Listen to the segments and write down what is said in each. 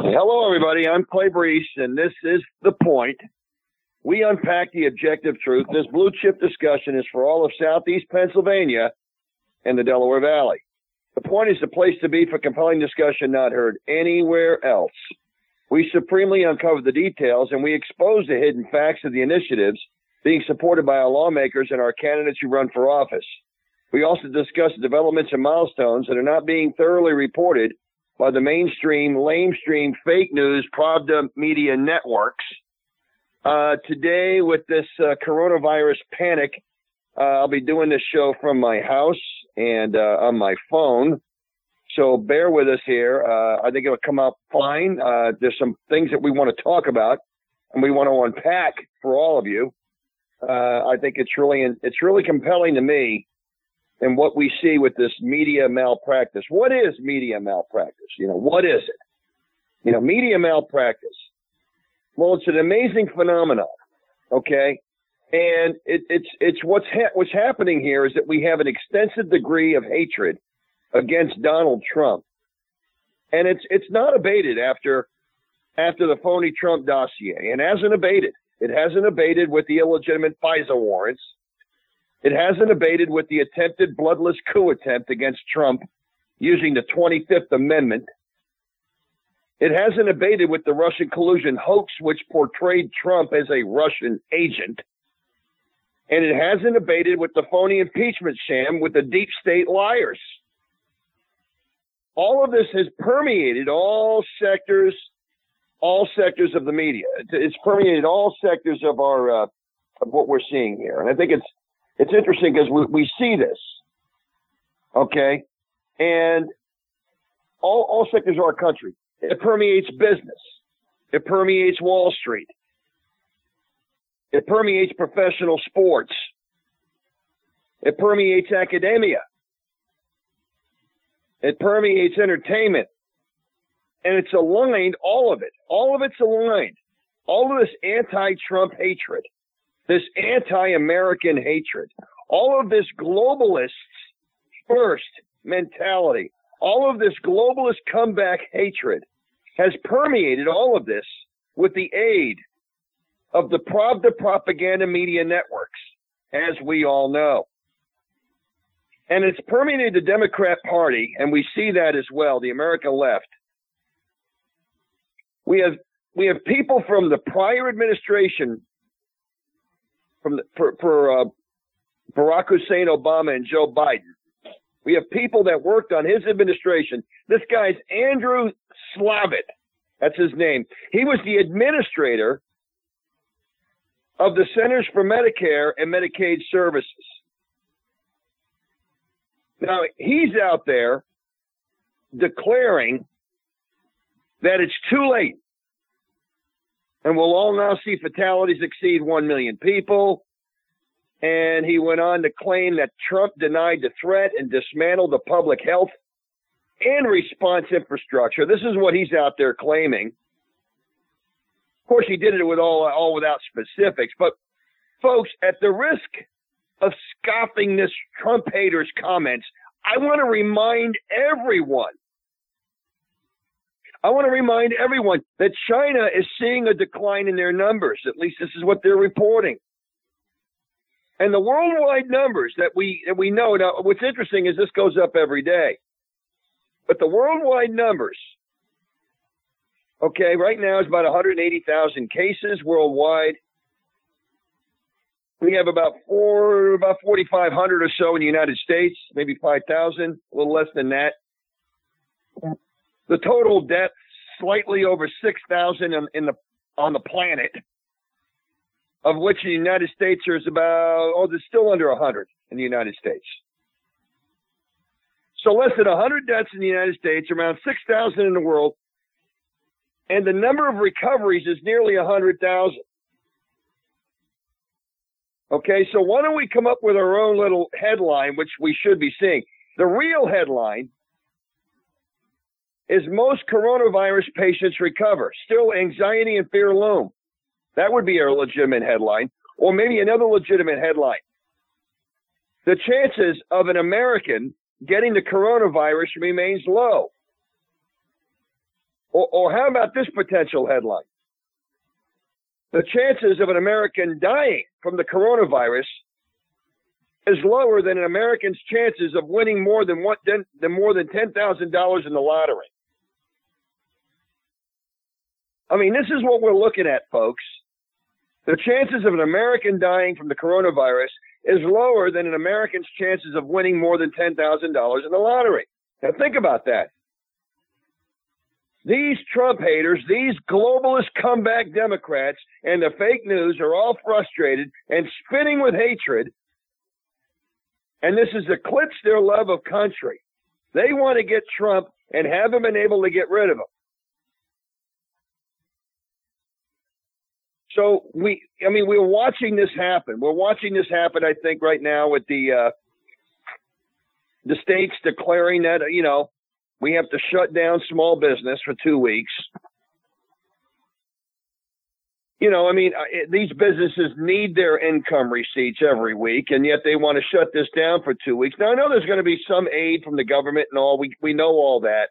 Hello, everybody. I'm Clay Brees, and this is The Point. We unpack the objective truth. This blue chip discussion is for all of Southeast Pennsylvania and the Delaware Valley. The Point is the place to be for compelling discussion not heard anywhere else. We supremely uncover the details and we expose the hidden facts of the initiatives being supported by our lawmakers and our candidates who run for office. We also discuss developments and milestones that are not being thoroughly reported by the mainstream, lamestream, fake news, Pravda media networks. Uh, today, with this uh, coronavirus panic, uh, I'll be doing this show from my house and uh, on my phone. So bear with us here. Uh, I think it'll come out fine. Uh, there's some things that we want to talk about and we want to unpack for all of you. I think it's really it's really compelling to me and what we see with this media malpractice. What is media malpractice? You know, what is it? You know, media malpractice. Well, it's an amazing phenomenon. Okay. And it, it's, it's what's, ha- what's happening here is that we have an extensive degree of hatred against Donald Trump. And it's, it's not abated after, after the phony Trump dossier and hasn't abated. It hasn't abated with the illegitimate FISA warrants. It hasn't abated with the attempted bloodless coup attempt against Trump using the 25th Amendment. It hasn't abated with the Russian collusion hoax, which portrayed Trump as a Russian agent. And it hasn't abated with the phony impeachment sham with the deep state liars. All of this has permeated all sectors, all sectors of the media. It's permeated all sectors of our, uh, of what we're seeing here. And I think it's, it's interesting because we, we see this, okay, and all, all sectors of our country. It permeates business. It permeates Wall Street. It permeates professional sports. It permeates academia. It permeates entertainment. And it's aligned, all of it. All of it's aligned. All of this anti Trump hatred this anti-American hatred, all of this globalists first mentality, all of this globalist comeback hatred has permeated all of this with the aid of the Pravda propaganda media networks, as we all know. And it's permeated the Democrat Party, and we see that as well, the American left. We have we have people from the prior administration from the, for, for uh, Barack Hussein Obama and Joe Biden. We have people that worked on his administration. This guy's Andrew Slavitt. That's his name. He was the administrator of the Centers for Medicare and Medicaid Services. Now, he's out there declaring that it's too late and we'll all now see fatalities exceed 1 million people. And he went on to claim that Trump denied the threat and dismantled the public health and response infrastructure. This is what he's out there claiming. Of course, he did it with all, all without specifics, but folks, at the risk of scoffing this Trump haters' comments, I want to remind everyone I want to remind everyone that China is seeing a decline in their numbers. At least this is what they're reporting. And the worldwide numbers that we that we know now. What's interesting is this goes up every day, but the worldwide numbers. Okay, right now it's about 180,000 cases worldwide. We have about four, about 4,500 or so in the United States, maybe 5,000, a little less than that. The total deaths slightly over 6,000 in, in the on the planet, of which the United States is about oh, there's still under 100 in the United States. So less than 100 deaths in the United States, around 6,000 in the world, and the number of recoveries is nearly 100,000. Okay, so why don't we come up with our own little headline, which we should be seeing? The real headline is most coronavirus patients recover. Still, anxiety and fear loom. That would be a legitimate headline. Or maybe another legitimate headline. The chances of an American getting the coronavirus remains low. Or, or how about this potential headline? The chances of an American dying from the coronavirus is lower than an American's chances of winning more than than, than more than ten thousand dollars in the lottery. I mean, this is what we're looking at, folks. The chances of an American dying from the coronavirus is lower than an American's chances of winning more than $10,000 in the lottery. Now, think about that. These Trump haters, these globalist comeback Democrats, and the fake news are all frustrated and spinning with hatred. And this has eclipsed their love of country. They want to get Trump and haven't been able to get rid of him. So we, I mean, we're watching this happen. We're watching this happen. I think right now with the uh, the states declaring that you know we have to shut down small business for two weeks. You know, I mean, these businesses need their income receipts every week, and yet they want to shut this down for two weeks. Now, I know there's going to be some aid from the government and all. We we know all that,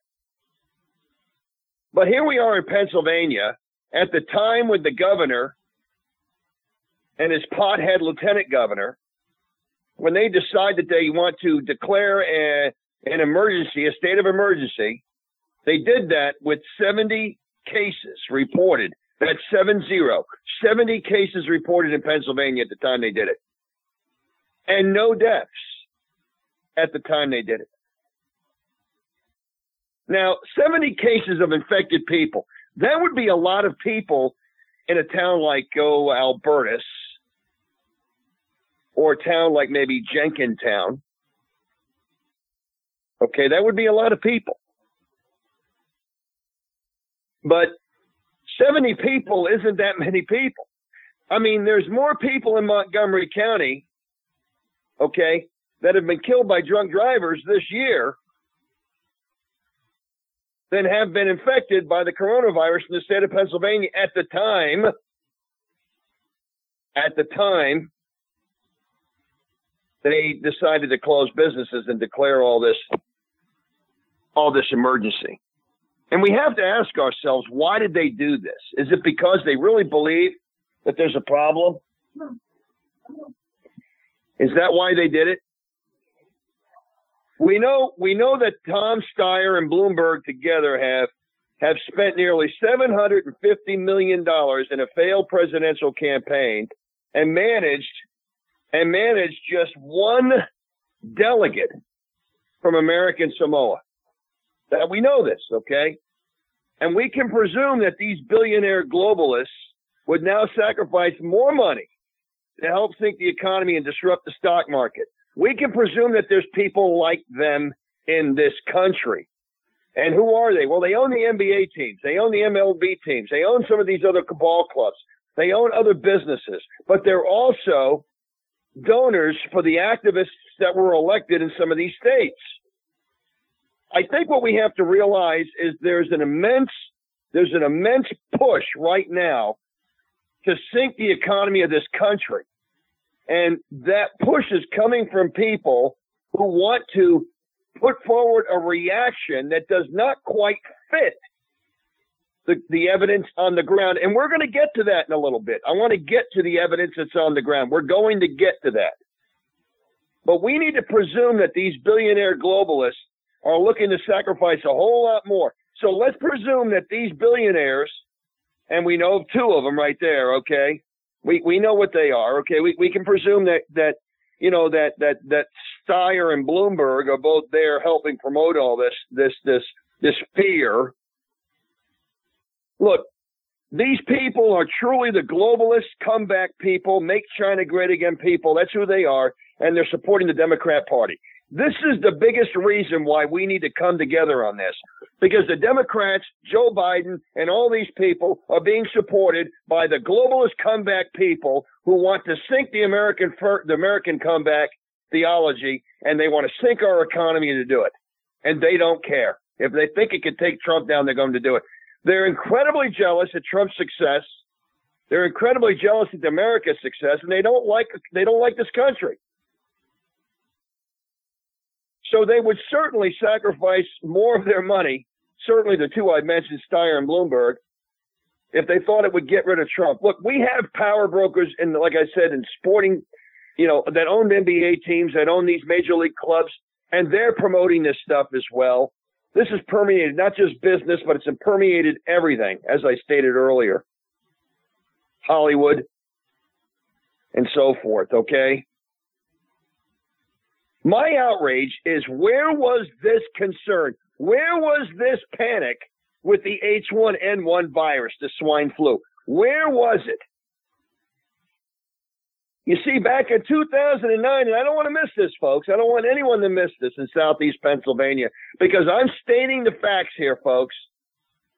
but here we are in Pennsylvania at the time when the governor and his pothead lieutenant governor, when they decide that they want to declare a, an emergency, a state of emergency, they did that with 70 cases reported. That's seven zero. 70 cases reported in Pennsylvania at the time they did it. And no deaths at the time they did it. Now, 70 cases of infected people. That would be a lot of people in a town like, oh, Alburtis or a town like maybe Jenkintown. Okay, that would be a lot of people. But 70 people isn't that many people. I mean, there's more people in Montgomery County, okay, that have been killed by drunk drivers this year than have been infected by the coronavirus in the state of Pennsylvania at the time. At the time, they decided to close businesses and declare all this, all this emergency. And we have to ask ourselves, why did they do this? Is it because they really believe that there's a problem? Is that why they did it? We know we know that Tom Steyer and Bloomberg together have have spent nearly 750 million dollars in a failed presidential campaign and managed and managed just one delegate from American Samoa. That we know this, okay? And we can presume that these billionaire globalists would now sacrifice more money to help sink the economy and disrupt the stock market we can presume that there's people like them in this country. And who are they? Well, they own the NBA teams. They own the MLB teams. They own some of these other cabal clubs. They own other businesses, but they're also donors for the activists that were elected in some of these states. I think what we have to realize is there's an immense, there's an immense push right now to sink the economy of this country. And that push is coming from people who want to put forward a reaction that does not quite fit the, the evidence on the ground. And we're going to get to that in a little bit. I want to get to the evidence that's on the ground. We're going to get to that. But we need to presume that these billionaire globalists are looking to sacrifice a whole lot more. So let's presume that these billionaires, and we know two of them right there, okay, we we know what they are. Okay, we we can presume that that you know that that that Steyer and Bloomberg are both there helping promote all this this this this fear. Look, these people are truly the globalist comeback people, make China great again people. That's who they are, and they're supporting the Democrat Party. This is the biggest reason why we need to come together on this. Because the Democrats, Joe Biden, and all these people are being supported by the globalist comeback people who want to sink the American the American comeback theology, and they want to sink our economy to do it. And they don't care. If they think it could take Trump down, they're going to do it. They're incredibly jealous at Trump's success. They're incredibly jealous at America's success, and they don't like they don't like this country. So they would certainly sacrifice more of their money certainly the two I mentioned, Steyer and Bloomberg, if they thought it would get rid of Trump. Look, we have power brokers in, like I said, in sporting, you know, that own NBA teams, that own these major league clubs, and they're promoting this stuff as well. This has permeated not just business, but it's permeated everything, as I stated earlier. Hollywood and so forth, okay? My outrage is where was this concern? Where was this panic with the H1N1 virus, the swine flu? Where was it? You see, back in 2009, and I don't want to miss this, folks. I don't want anyone to miss this in Southeast Pennsylvania because I'm stating the facts here, folks.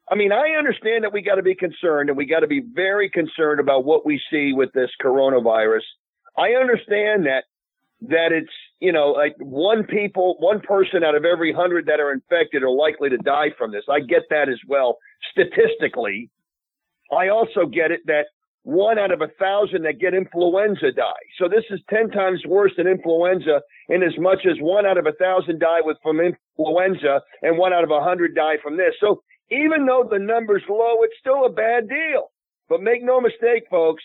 I mean, I understand that we got to be concerned and we got to be very concerned about what we see with this coronavirus. I understand that that it's you know like one people one person out of every hundred that are infected are likely to die from this. I get that as well statistically. I also get it that one out of a thousand that get influenza die. So this is 10 times worse than influenza in as much as one out of a thousand die with from influenza and one out of a hundred die from this. So even though the number's low it's still a bad deal. But make no mistake folks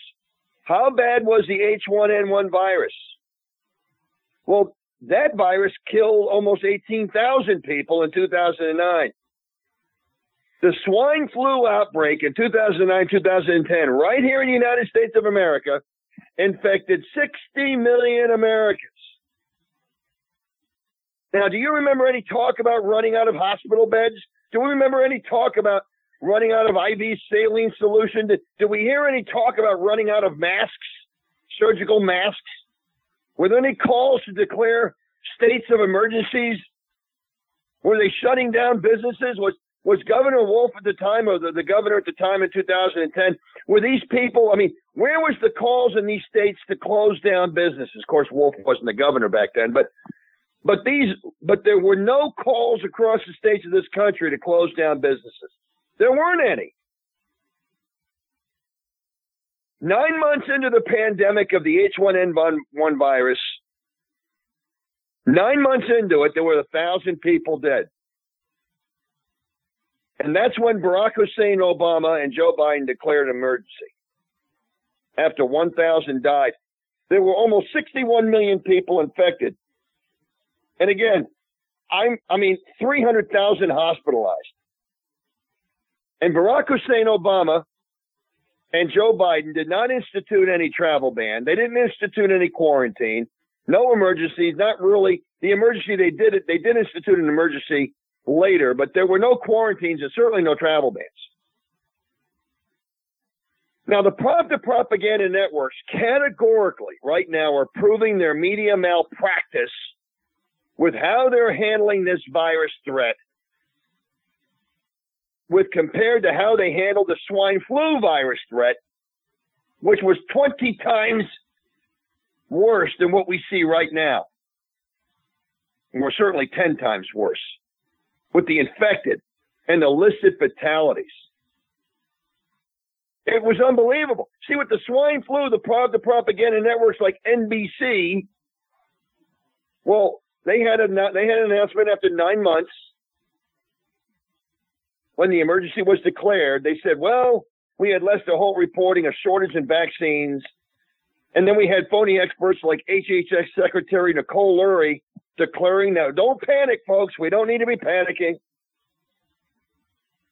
how bad was the h1n1 virus well, that virus killed almost 18,000 people in 2009. The swine flu outbreak in 2009 2010, right here in the United States of America, infected 60 million Americans. Now, do you remember any talk about running out of hospital beds? Do we remember any talk about running out of IV saline solution? Did, did we hear any talk about running out of masks, surgical masks? Were there any calls to declare states of emergencies? Were they shutting down businesses? Was was Governor Wolf at the time, or the, the governor at the time in 2010? Were these people? I mean, where was the calls in these states to close down businesses? Of course, Wolf wasn't the governor back then, but but these but there were no calls across the states of this country to close down businesses. There weren't any. Nine months into the pandemic of the H1N1 virus, nine months into it, there were a thousand people dead. And that's when Barack Hussein Obama and Joe Biden declared emergency. After 1,000 died, there were almost 61 million people infected. And again, I'm, I mean, 300,000 hospitalized. And Barack Hussein Obama and Joe Biden did not institute any travel ban. They didn't institute any quarantine. No emergencies, not really. The emergency they did it, they did institute an emergency later, but there were no quarantines and certainly no travel bans. Now, the Pravda propaganda networks categorically right now are proving their media malpractice with how they're handling this virus threat with compared to how they handled the swine flu virus threat, which was 20 times worse than what we see right now. And we're certainly 10 times worse with the infected and the listed fatalities. It was unbelievable. See, with the swine flu, the, the propaganda networks like NBC, well, they had a they had an announcement after nine months when the emergency was declared, they said, well, we had Lester Holt reporting a shortage in vaccines. And then we had phony experts like HHS Secretary Nicole Lurie declaring now, don't panic, folks. We don't need to be panicking.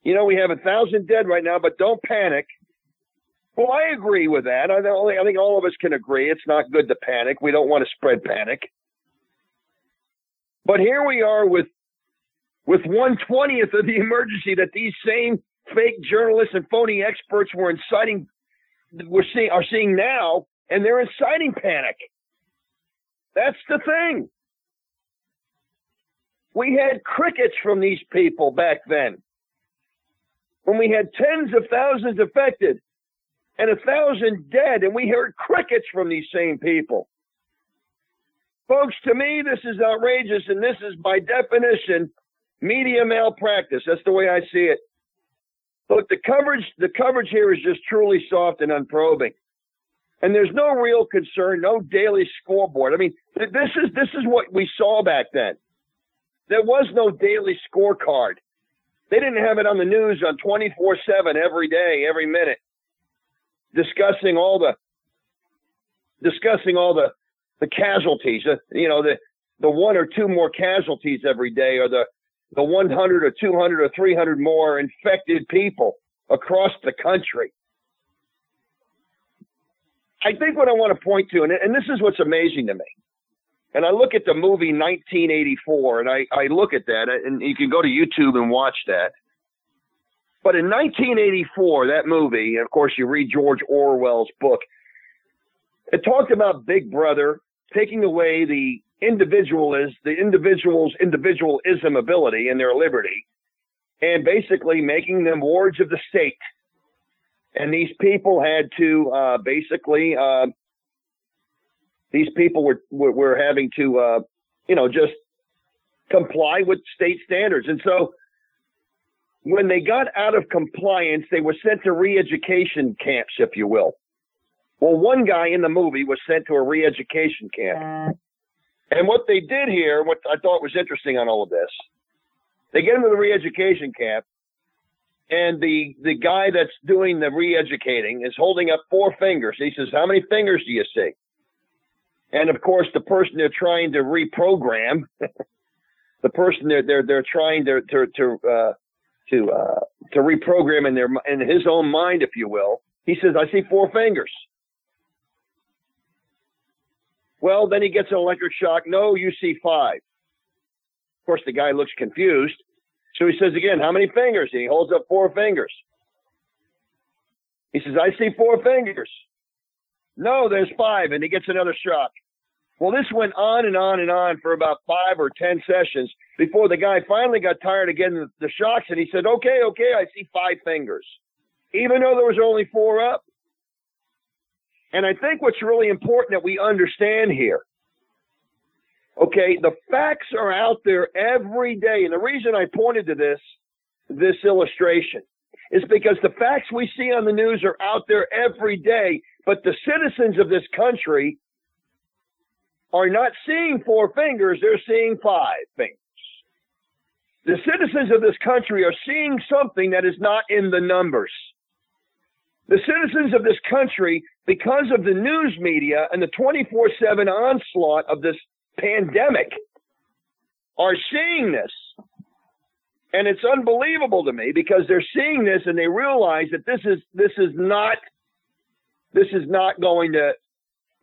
You know, we have a thousand dead right now, but don't panic. Well, I agree with that. I, I think all of us can agree it's not good to panic. We don't want to spread panic. But here we are with with one twentieth of the emergency that these same fake journalists and phony experts were inciting we're seeing are seeing now, and they're inciting panic. That's the thing. We had crickets from these people back then. When we had tens of thousands affected and a thousand dead, and we heard crickets from these same people. Folks, to me, this is outrageous, and this is by definition media malpractice. That's the way I see it. Look, the coverage, the coverage here is just truly soft and unprobing. And there's no real concern, no daily scoreboard. I mean, this is this is what we saw back then. There was no daily scorecard. They didn't have it on the news on 24 7 every day, every minute, discussing all the discussing all the the casualties. Uh, you know, the the one or two more casualties every day, or the the 100 or 200 or 300 more infected people across the country. I think what I want to point to, and, and this is what's amazing to me, and I look at the movie 1984, and I, I look at that, and you can go to YouTube and watch that. But in 1984, that movie, and of course, you read George Orwell's book, it talked about Big Brother taking away the individualist, the individual's individualism ability and their liberty, and basically making them wards of the state. And these people had to uh, basically uh, these people were were, having to, uh, you know, just comply with state standards. And so when they got out of compliance, they were sent to re-education camps, if you will. Well, one guy in the movie was sent to a re-education camp. And what they did here, what I thought was interesting on all of this, they get him to the re-education camp, and the the guy that's doing the re-educating is holding up four fingers. He says, "How many fingers do you see?" And of course, the person they're trying to reprogram, the person they're they're they're trying to to to uh, to uh, to reprogram in their in his own mind, if you will. He says, "I see four fingers." Well, then he gets an electric shock. No, you see five. Of course, the guy looks confused. So he says again, "How many fingers?" And he holds up four fingers. He says, "I see four fingers." No, there's five, and he gets another shock. Well, this went on and on and on for about five or 10 sessions before the guy finally got tired of getting the shocks and he said, okay, okay, I see five fingers, even though there was only four up. And I think what's really important that we understand here, okay, the facts are out there every day. And the reason I pointed to this, this illustration is because the facts we see on the news are out there every day, but the citizens of this country are not seeing four fingers, they're seeing five fingers. The citizens of this country are seeing something that is not in the numbers. The citizens of this country, because of the news media and the 24 7 onslaught of this pandemic, are seeing this. And it's unbelievable to me because they're seeing this and they realize that this is this is not this is not going to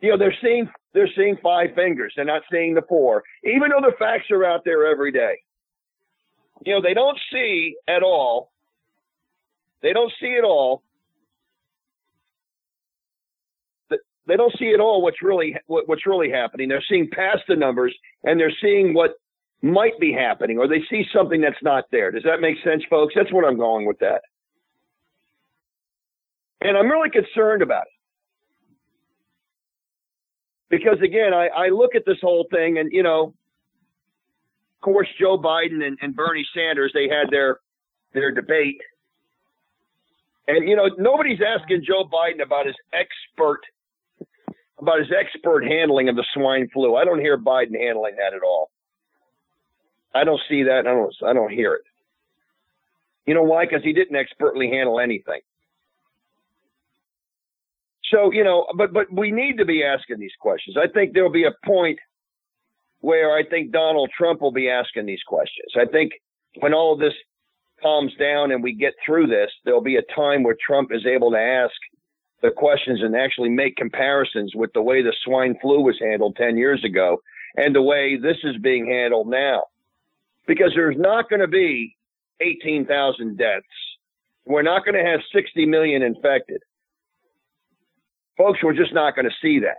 you know they're seeing they're seeing five fingers. They're not seeing the four, even though the facts are out there every day. You know, they don't see at all. They don't see at all. They don't see at all what's really what's really happening. They're seeing past the numbers and they're seeing what might be happening, or they see something that's not there. Does that make sense, folks? That's what I'm going with that. And I'm really concerned about it because again, I, I look at this whole thing and, you know, of course, Joe Biden and, and Bernie Sanders, they had their, their debate. And, you know, nobody's asking Joe Biden about his expert, about his expert handling of the swine flu. I don't hear Biden handling that at all. I don't see that. I don't, I don't hear it. You know why? Because he didn't expertly handle anything. So, you know, but but we need to be asking these questions. I think there'll be a point where I think Donald Trump will be asking these questions. I think when all of this calms down and we get through this, there'll be a time where Trump is able to ask the questions and actually make comparisons with the way the swine flu was handled 10 years ago and the way this is being handled now. Because there's not going to be 18,000 deaths. We're not going to have 60 million infected. Folks, we're just not going to see that.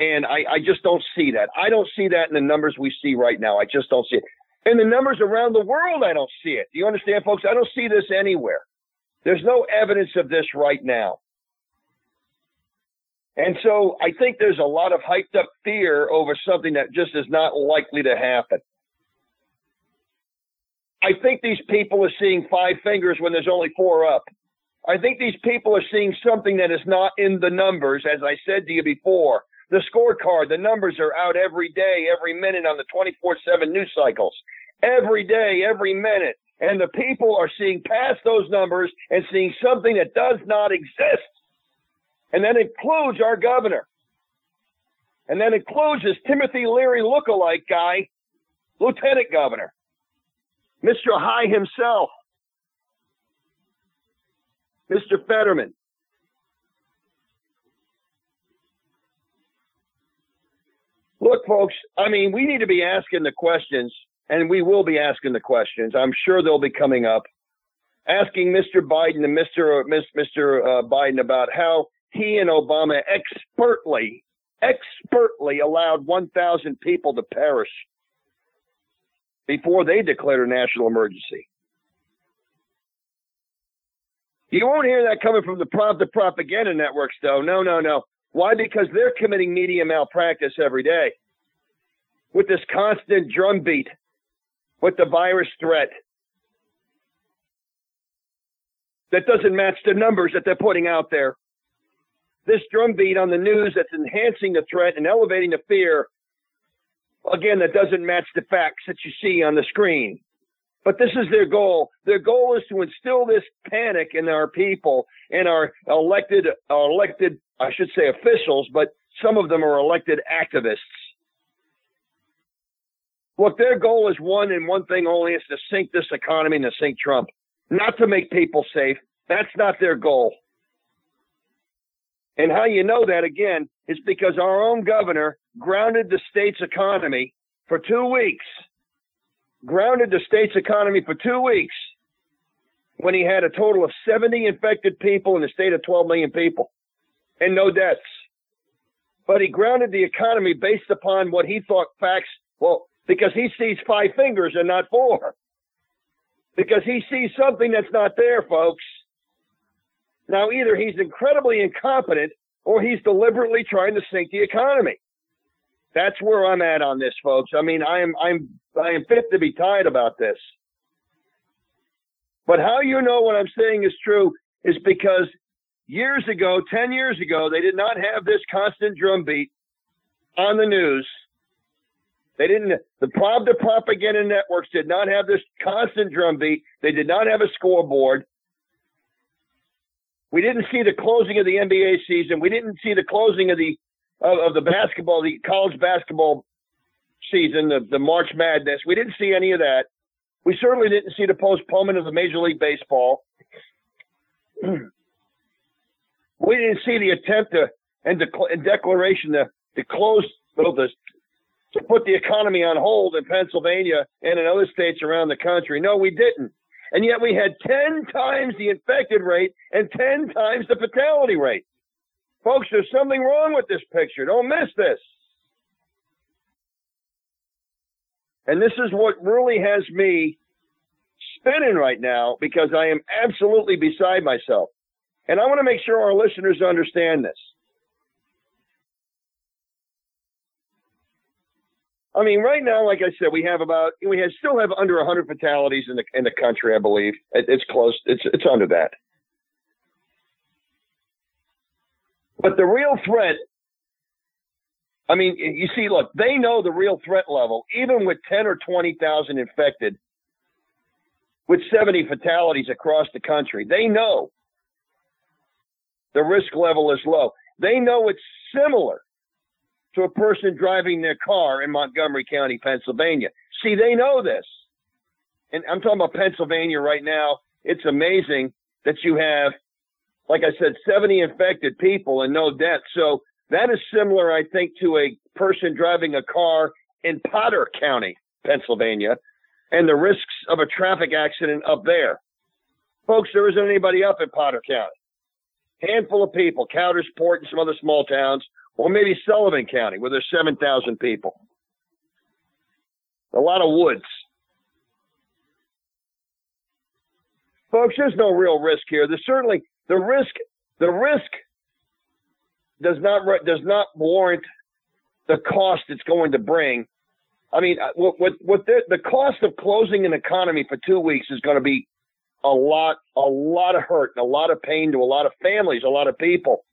And I, I just don't see that. I don't see that in the numbers we see right now. I just don't see it. In the numbers around the world, I don't see it. Do you understand, folks? I don't see this anywhere. There's no evidence of this right now. And so I think there's a lot of hyped up fear over something that just is not likely to happen. I think these people are seeing five fingers when there's only four up. I think these people are seeing something that is not in the numbers, as I said to you before. The scorecard, the numbers are out every day, every minute on the 24 7 news cycles. Every day, every minute. And the people are seeing past those numbers and seeing something that does not exist. And that includes our governor. And that includes this Timothy Leary look-alike guy, lieutenant governor, Mr. High himself, Mr. Fetterman. Look, folks, I mean, we need to be asking the questions, and we will be asking the questions. I'm sure they'll be coming up. Asking Mr. Biden and Mr. Uh, Mr. Uh, Biden about how he and Obama expertly, expertly allowed 1,000 people to perish before they declared a national emergency. You won't hear that coming from the, prop, the propaganda networks, though. No, no, no. Why? Because they're committing media malpractice every day with this constant drumbeat with the virus threat that doesn't match the numbers that they're putting out there. This drumbeat on the news that's enhancing the threat and elevating the fear, again, that doesn't match the facts that you see on the screen. But this is their goal. Their goal is to instill this panic in our people and our elected, our elected, I should say officials, but some of them are elected activists. Look, their goal is one and one thing only is to sink this economy and to sink Trump, not to make people safe. That's not their goal. And how you know that again is because our own governor grounded the state's economy for two weeks grounded the state's economy for two weeks when he had a total of 70 infected people in a state of 12 million people and no deaths. But he grounded the economy based upon what he thought facts, well, because he sees five fingers and not four. Because he sees something that's not there, folks. Now, either he's incredibly incompetent or he's deliberately trying to sink the economy. That's where I'm at on this, folks. I mean, I am, I'm, I am fit to be tied about this. But how you know what I'm saying is true is because years ago, 10 years ago, they did not have this constant drumbeat on the news. They didn't, the, the propaganda networks did not have this constant drumbeat. They did not have a scoreboard. We didn't see the closing of the NBA season. We didn't see the closing of the of, of the basketball, the college basketball season, the, the March Madness. We didn't see any of that. We certainly didn't see the postponement of the Major League Baseball. we didn't see the attempt to and the declaration to, to close well, the, to put the economy on hold in Pennsylvania and in other states around the country. No, we didn't. And yet we had 10 times the infected rate and 10 times the fatality rate. Folks, there's something wrong with this picture. Don't miss this. And this is what really has me spinning right now because I am absolutely beside myself. And I want to make sure our listeners understand this. I mean, right now, like I said, we have about we have, still have under 100 fatalities in the in the country. I believe it, it's close. It's it's under that. But the real threat, I mean, you see, look, they know the real threat level, even with 10 or 20,000 infected, with 70 fatalities across the country. They know the risk level is low. They know it's similar to a person driving their car in Montgomery County, Pennsylvania. See, they know this. And I'm talking about Pennsylvania right now. It's amazing that you have like I said, 70 infected people and no deaths. So that is similar, I think, to a person driving a car in Potter County, Pennsylvania, and the risks of a traffic accident up there. Folks, there isn't anybody up in Potter County. Handful of people, Coudersport and some other small towns, or maybe Sullivan County, where there's 7,000 people. A lot of woods. Folks, there's no real risk here. There's certainly the risk the risk does not does not warrant the cost it's going to bring. I mean, uh, what what, what the, the cost of closing an economy for two weeks is going to be a lot a lot of hurt and a lot of pain to a lot of families, a lot of people,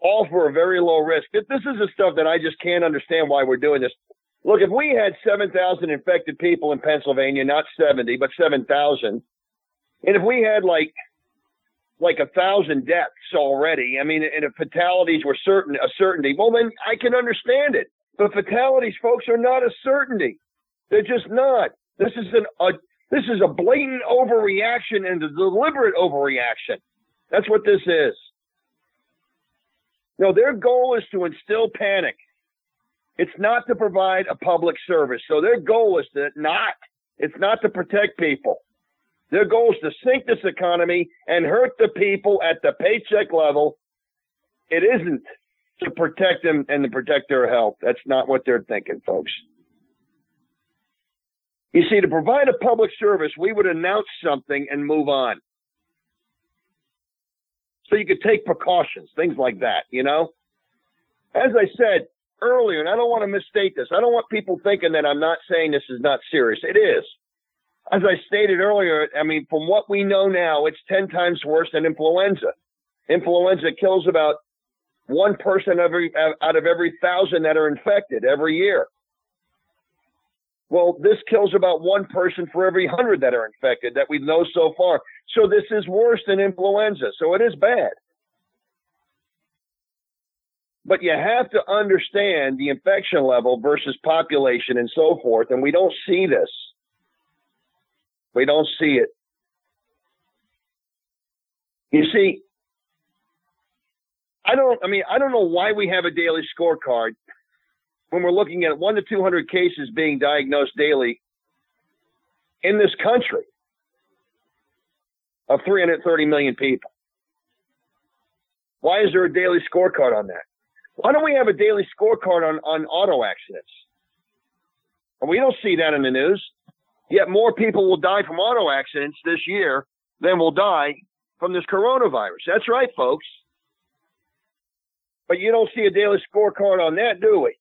all for a very low risk. This is the stuff that I just can't understand why we're doing this. Look, if we had 7,000 infected people in Pennsylvania, not 70, but 7,000, and if we had like like a thousand deaths already, I mean, and if fatalities were certain a certainty, well, then I can understand it. But fatalities, folks, are not a certainty. They're just not. This is an a, this is a blatant overreaction and a deliberate overreaction. That's what this is. No, their goal is to instill panic. It's not to provide a public service. So their goal is to not, it's not to protect people. Their goal is to sink this economy and hurt the people at the paycheck level. It isn't to protect them and to protect their health. That's not what they're thinking, folks. You see, to provide a public service, we would announce something and move on. So you could take precautions, things like that, you know? As I said, earlier, and I don't want to misstate this. I don't want people thinking that I'm not saying this is not serious. It is. As I stated earlier, I mean, from what we know now, it's 10 times worse than influenza. Influenza kills about one person every, out of every thousand that are infected every year. Well, this kills about one person for every hundred that are infected that we know so far. So this is worse than influenza. So it is bad. But you have to understand the infection level versus population and so forth. And we don't see this. We don't see it. You see, I don't, I mean, I don't know why we have a daily scorecard when we're looking at one to 200 cases being diagnosed daily in this country of 330 million people. Why is there a daily scorecard on that? Why don't we have a daily scorecard on, on auto accidents? And we don't see that in the news. Yet more people will die from auto accidents this year than will die from this coronavirus. That's right, folks. But you don't see a daily scorecard on that, do we?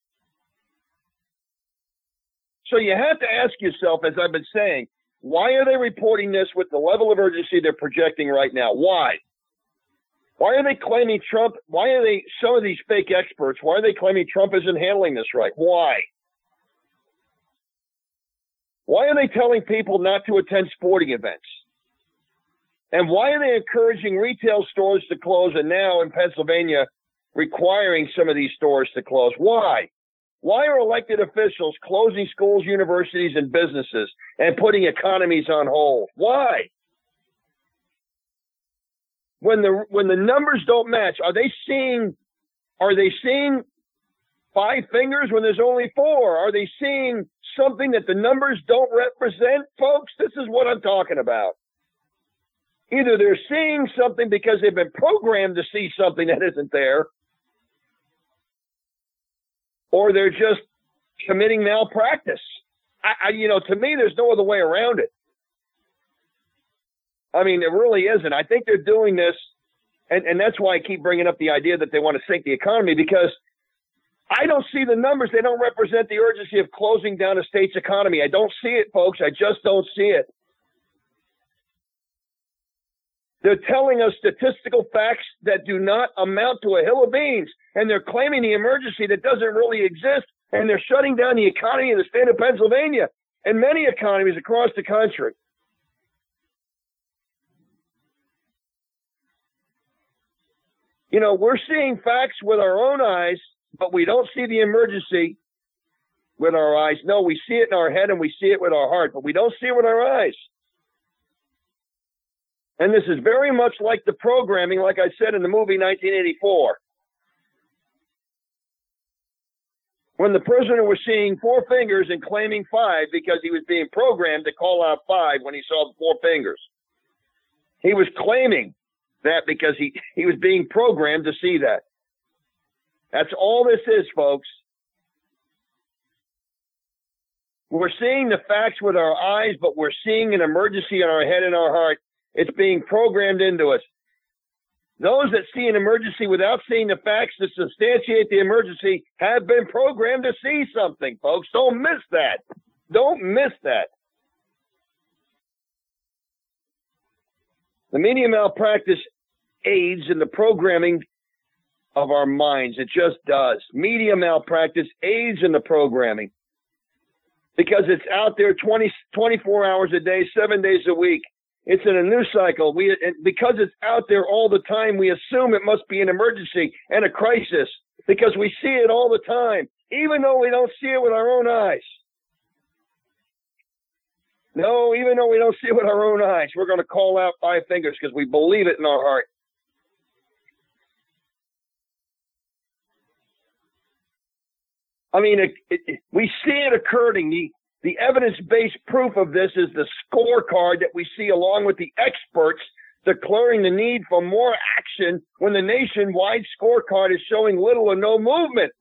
So you have to ask yourself, as I've been saying, why are they reporting this with the level of urgency they're projecting right now? Why? Why are they claiming Trump? Why are they, some of these fake experts, why are they claiming Trump isn't handling this right? Why? Why are they telling people not to attend sporting events? And why are they encouraging retail stores to close and now in Pennsylvania requiring some of these stores to close? Why? Why are elected officials closing schools, universities, and businesses and putting economies on hold? Why? when the when the numbers don't match, are they seeing are they seeing five fingers when there's only four? Are they seeing something that the numbers don't represent, folks? This is what I'm talking about. Either they're seeing something because they've been programmed to see something that isn't there, or they're just committing malpractice. I, I, you know, to me, there's no other way around it. I mean, it really isn't. I think they're doing this, and, and that's why I keep bringing up the idea that they want to sink the economy because I don't see the numbers. They don't represent the urgency of closing down a state's economy. I don't see it, folks. I just don't see it. They're telling us statistical facts that do not amount to a hill of beans, and they're claiming the emergency that doesn't really exist, and they're shutting down the economy in the state of Pennsylvania and many economies across the country. you know, we're seeing facts with our own eyes, but we don't see the emergency with our eyes. No, we see it in our head and we see it with our heart, but we don't see it with our eyes. And this is very much like the programming, like I said in the movie 1984. When the prisoner was seeing four fingers and claiming five because he was being programmed to call out five when he saw the four fingers. He was claiming that because he, he was being programmed to see that. That's all this is, folks. We're seeing the facts with our eyes, but we're seeing an emergency in our head and our heart. It's being programmed into us. Those that see an emergency without seeing the facts to substantiate the emergency have been programmed to see something, folks. Don't miss that. Don't miss that. The media malpractice aids in the programming of our minds. It just does. Media malpractice aids in the programming. because it's out there 20, 24 hours a day, seven days a week. It's in a news cycle. We because it's out there all the time, we assume it must be an emergency and a crisis because we see it all the time, even though we don't see it with our own eyes. No, even though we don't see it with our own eyes, we're going to call out five fingers because we believe it in our heart. I mean, it, it, we see it occurring. The, the evidence based proof of this is the scorecard that we see along with the experts declaring the need for more action when the nationwide scorecard is showing little or no movement.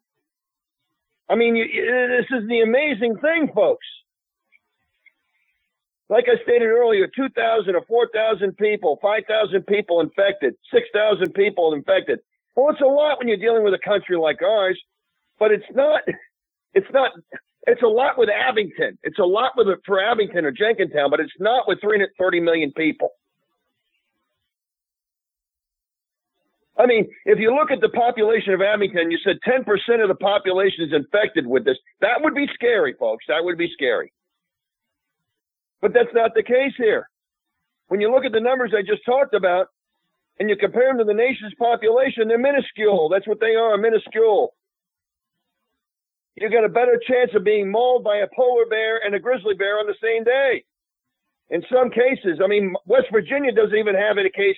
I mean, you, this is the amazing thing, folks. Like I stated earlier, 2,000 or 4,000 people, 5,000 people infected, 6,000 people infected. Well, it's a lot when you're dealing with a country like ours but it's not. It's not. It's a lot with Abington. It's a lot with for Abington or Jenkintown, but it's not with 330 million people. I mean, if you look at the population of Abington, you said 10% of the population is infected with this. That would be scary, folks. That would be scary. But that's not the case here. When you look at the numbers I just talked about and you compare them to the nation's population, they're minuscule. That's what they are, minuscule you got a better chance of being mauled by a polar bear and a grizzly bear on the same day. In some cases, I mean, West Virginia doesn't even have a case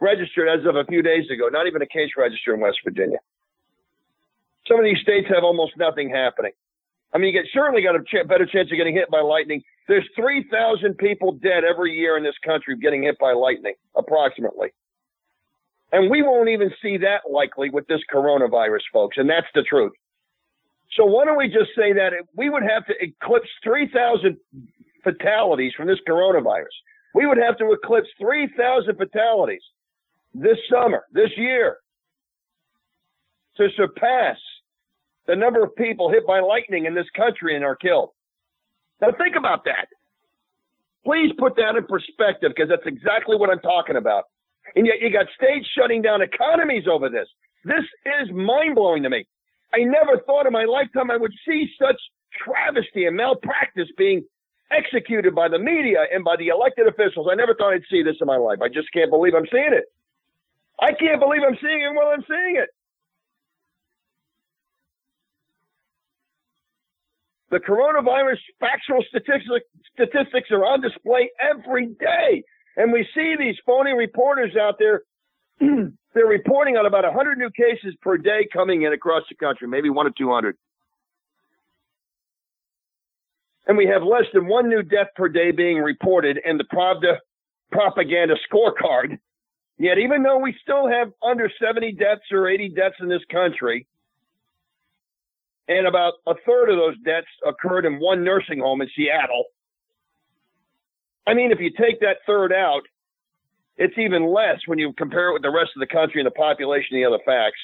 registered as of a few days ago, not even a case registered in West Virginia. Some of these states have almost nothing happening. I mean, you get certainly got a ch- better chance of getting hit by lightning. There's 3,000 people dead every year in this country getting hit by lightning, approximately. And we won't even see that likely with this coronavirus, folks. And that's the truth. So why don't we just say that we would have to eclipse 3,000 fatalities from this coronavirus? We would have to eclipse 3,000 fatalities this summer, this year, to surpass the number of people hit by lightning in this country and are killed. Now think about that. Please put that in perspective because that's exactly what I'm talking about. And yet you got states shutting down economies over this. This is mind blowing to me. I never thought in my lifetime I would see such travesty and malpractice being executed by the media and by the elected officials. I never thought I'd see this in my life. I just can't believe I'm seeing it. I can't believe I'm seeing it while I'm seeing it. The coronavirus factual statistics, statistics are on display every day. And we see these phony reporters out there they're reporting on about 100 new cases per day coming in across the country, maybe one or 200. And we have less than one new death per day being reported in the Pravda propaganda scorecard. Yet, even though we still have under 70 deaths or 80 deaths in this country, and about a third of those deaths occurred in one nursing home in Seattle. I mean, if you take that third out, it's even less when you compare it with the rest of the country and the population and the other facts.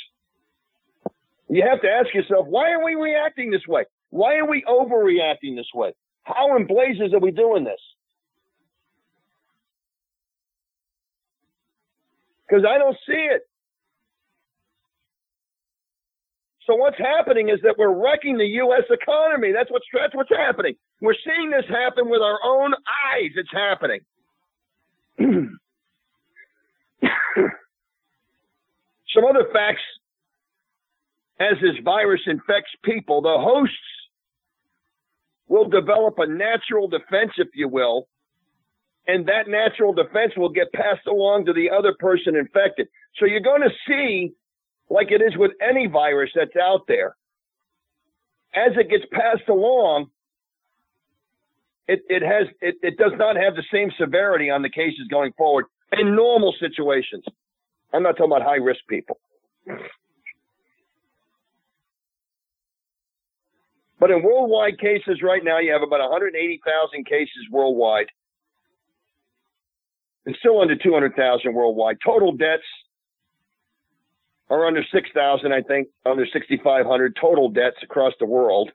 You have to ask yourself, why are we reacting this way? Why are we overreacting this way? How in blazes are we doing this? Because I don't see it. So what's happening is that we're wrecking the U.S. economy. That's what's that's what's happening. We're seeing this happen with our own eyes. It's happening. Some other facts as this virus infects people, the hosts will develop a natural defense, if you will, and that natural defense will get passed along to the other person infected. So you're going to see, like it is with any virus that's out there, as it gets passed along, it, it has it, it does not have the same severity on the cases going forward in normal situations. I'm not talking about high risk people. But in worldwide cases right now, you have about 180,000 cases worldwide. and still under 200,000 worldwide. Total deaths are under 6,000, I think, under 6,500 total deaths across the world.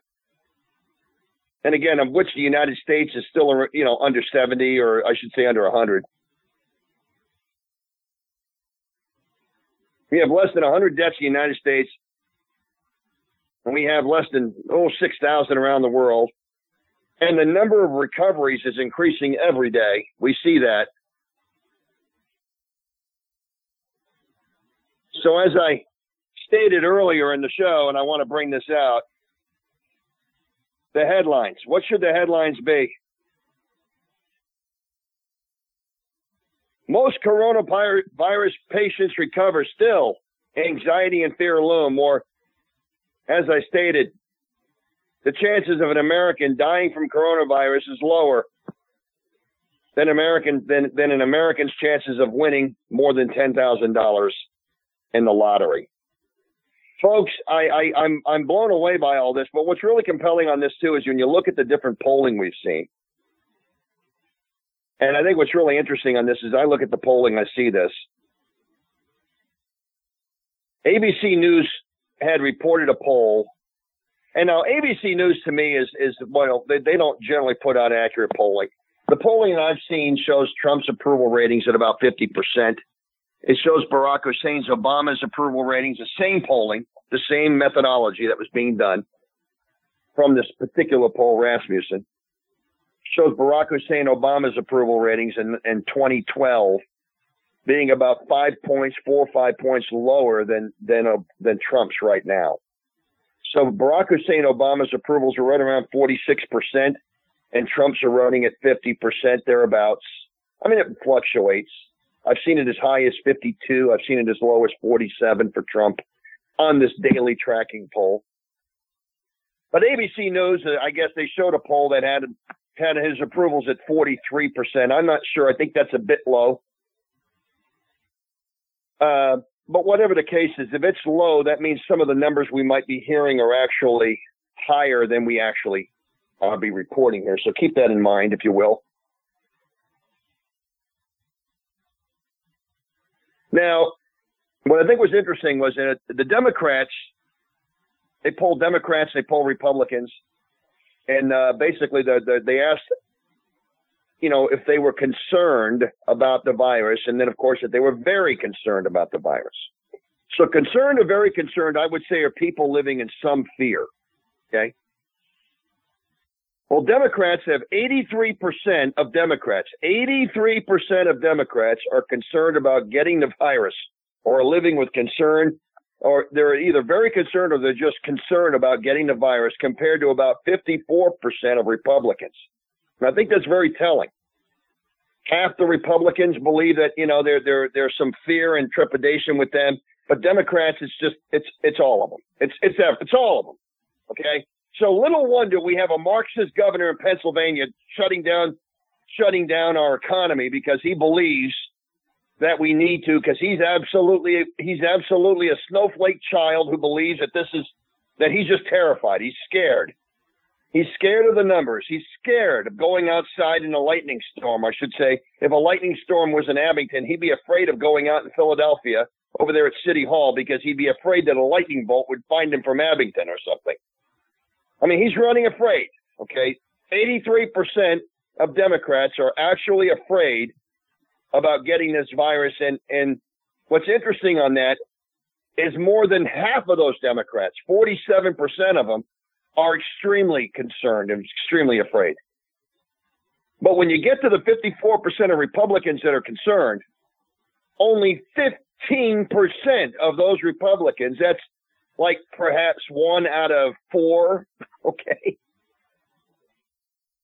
And again, of which the United States is still, you know, under 70, or I should say under 100. We have less than 100 deaths in the United States, and we have less than oh 6,000 around the world. And the number of recoveries is increasing every day. We see that. So, as I stated earlier in the show, and I want to bring this out the headlines. What should the headlines be? Most coronavirus patients recover still. Anxiety and fear loom. Or, as I stated, the chances of an American dying from coronavirus is lower than American than, than an American's chances of winning more than ten thousand dollars in the lottery. Folks, I, I, I'm I'm blown away by all this, but what's really compelling on this too is when you look at the different polling we've seen. And I think what's really interesting on this is I look at the polling, I see this. ABC News had reported a poll and now ABC News to me is is well, they, they don't generally put out accurate polling. The polling I've seen shows Trump's approval ratings at about 50%. It shows Barack Hussein's Obama's approval ratings, the same polling, the same methodology that was being done from this particular poll, Rasmussen. Shows Barack Hussein Obama's approval ratings in, in 2012 being about five points, four or five points lower than than uh, than Trump's right now. So Barack Hussein Obama's approvals are right around 46%, and Trump's are running at 50% thereabouts. I mean, it fluctuates. I've seen it as high as 52. I've seen it as low as 47 for Trump on this daily tracking poll. But ABC News, uh, I guess they showed a poll that had had his approvals at 43%. I'm not sure. I think that's a bit low. Uh, but whatever the case is, if it's low, that means some of the numbers we might be hearing are actually higher than we actually uh, be reporting here. So keep that in mind, if you will. Now, what I think was interesting was that the Democrats, they polled Democrats, they polled Republicans, and uh, basically the, the, they asked you know, if they were concerned about the virus, and then of course if they were very concerned about the virus. So concerned or very concerned, I would say are people living in some fear. Okay. Well, Democrats have 83% of Democrats, 83% of Democrats are concerned about getting the virus or living with concern or they're either very concerned or they're just concerned about getting the virus compared to about 54% of Republicans. And I think that's very telling. Half the Republicans believe that you know there there there's some fear and trepidation with them, but Democrats it's just it's it's all of them. It's it's it's all of them. Okay, so little wonder we have a Marxist governor in Pennsylvania shutting down shutting down our economy because he believes that we need to because he's absolutely he's absolutely a snowflake child who believes that this is that he's just terrified. He's scared. He's scared of the numbers. He's scared of going outside in a lightning storm, I should say. If a lightning storm was in Abington, he'd be afraid of going out in Philadelphia over there at City Hall because he'd be afraid that a lightning bolt would find him from Abington or something. I mean, he's running afraid, okay? 83% of Democrats are actually afraid about getting this virus. And, and what's interesting on that is more than half of those Democrats, 47% of them, are extremely concerned and extremely afraid. But when you get to the 54% of Republicans that are concerned, only 15% of those Republicans, that's like perhaps one out of four, okay?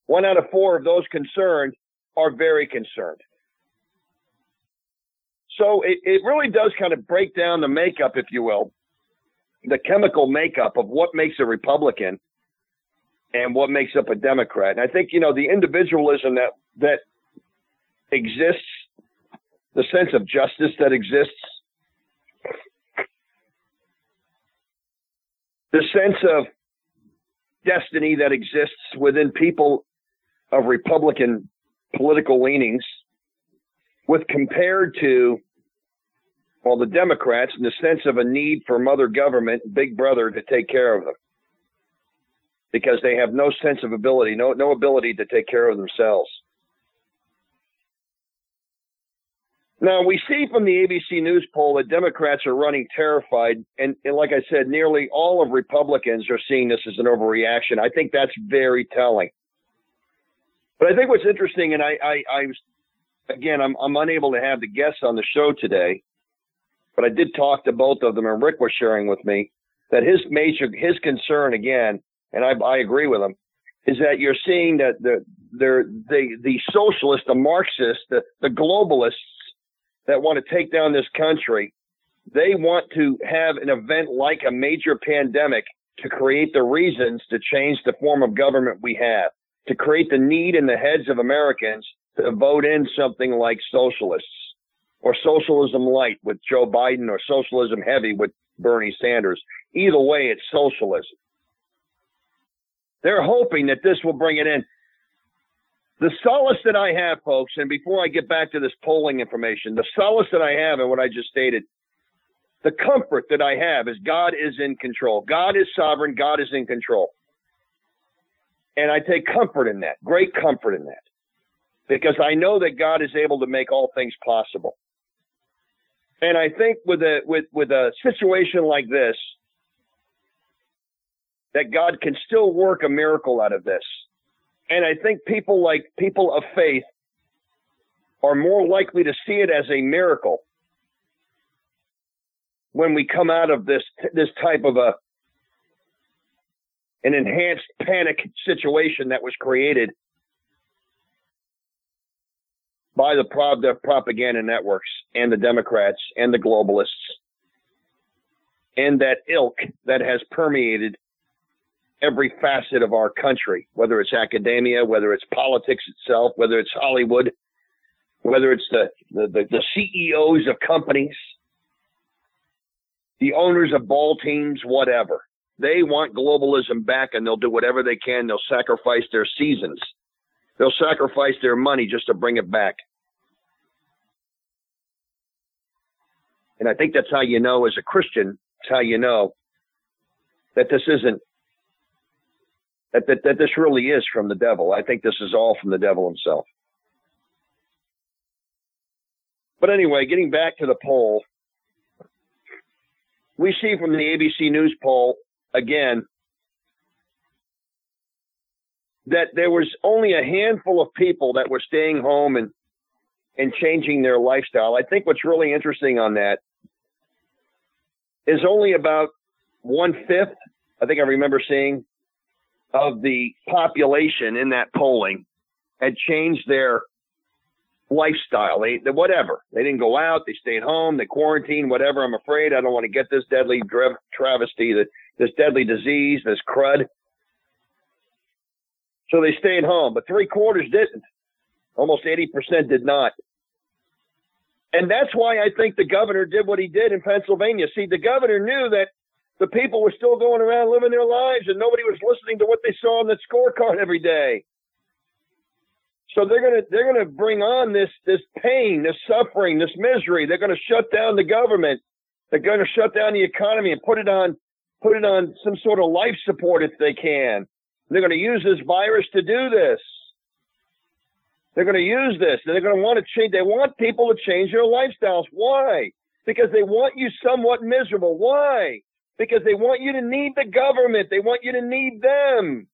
One out of four of those concerned are very concerned. So it, it really does kind of break down the makeup, if you will, the chemical makeup of what makes a Republican and what makes up a Democrat. And I think, you know, the individualism that, that exists, the sense of justice that exists, the sense of destiny that exists within people of Republican political leanings with compared to well, the Democrats in the sense of a need for mother government, big brother to take care of them because they have no sense of ability, no, no ability to take care of themselves. Now, we see from the ABC News poll that Democrats are running terrified. And, and, like I said, nearly all of Republicans are seeing this as an overreaction. I think that's very telling. But I think what's interesting, and I, I, I again, I'm, I'm unable to have the guests on the show today, but I did talk to both of them, and Rick was sharing with me that his major, his concern again, and I, I agree with him, is that you're seeing that the, the, the, socialists, the Marxists, the, the globalists that want to take down this country, they want to have an event like a major pandemic to create the reasons to change the form of government we have, to create the need in the heads of Americans to vote in something like socialists or socialism light with Joe Biden or socialism heavy with Bernie Sanders. Either way, it's socialism. They're hoping that this will bring it in. The solace that I have, folks, and before I get back to this polling information, the solace that I have and what I just stated, the comfort that I have is God is in control. God is sovereign. God is in control. And I take comfort in that, great comfort in that, because I know that God is able to make all things possible. And I think with a with with a situation like this, that God can still work a miracle out of this. And I think people like people of faith are more likely to see it as a miracle when we come out of this this type of a an enhanced panic situation that was created by the, pro- the propaganda networks and the Democrats and the globalists and that ilk that has permeated every facet of our country, whether it's academia, whether it's politics itself, whether it's Hollywood, whether it's the, the, the, the CEOs of companies, the owners of ball teams, whatever. They want globalism back and they'll do whatever they can. They'll sacrifice their seasons. They'll sacrifice their money just to bring it back. And I think that's how you know as a Christian, it's how you know that this isn't that, that, that this really is from the devil. I think this is all from the devil himself. But anyway, getting back to the poll, we see from the ABC News poll again that there was only a handful of people that were staying home and and changing their lifestyle. I think what's really interesting on that is only about one fifth. I think I remember seeing of the population in that polling had changed their lifestyle. They, they, whatever. They didn't go out. They stayed home. They quarantined. Whatever. I'm afraid I don't want to get this deadly travesty, that this deadly disease, this crud. So they stayed home, but three quarters didn't. Almost 80% did not. And that's why I think the governor did what he did in Pennsylvania. See, the governor knew that the people were still going around living their lives and nobody was listening to what they saw on the scorecard every day. So they're gonna they're gonna bring on this this pain, this suffering, this misery. They're gonna shut down the government. They're gonna shut down the economy and put it on put it on some sort of life support if they can. They're gonna use this virus to do this. They're gonna use this. They're gonna want to change. They want people to change their lifestyles. Why? Because they want you somewhat miserable. Why? because they want you to need the government. They want you to need them.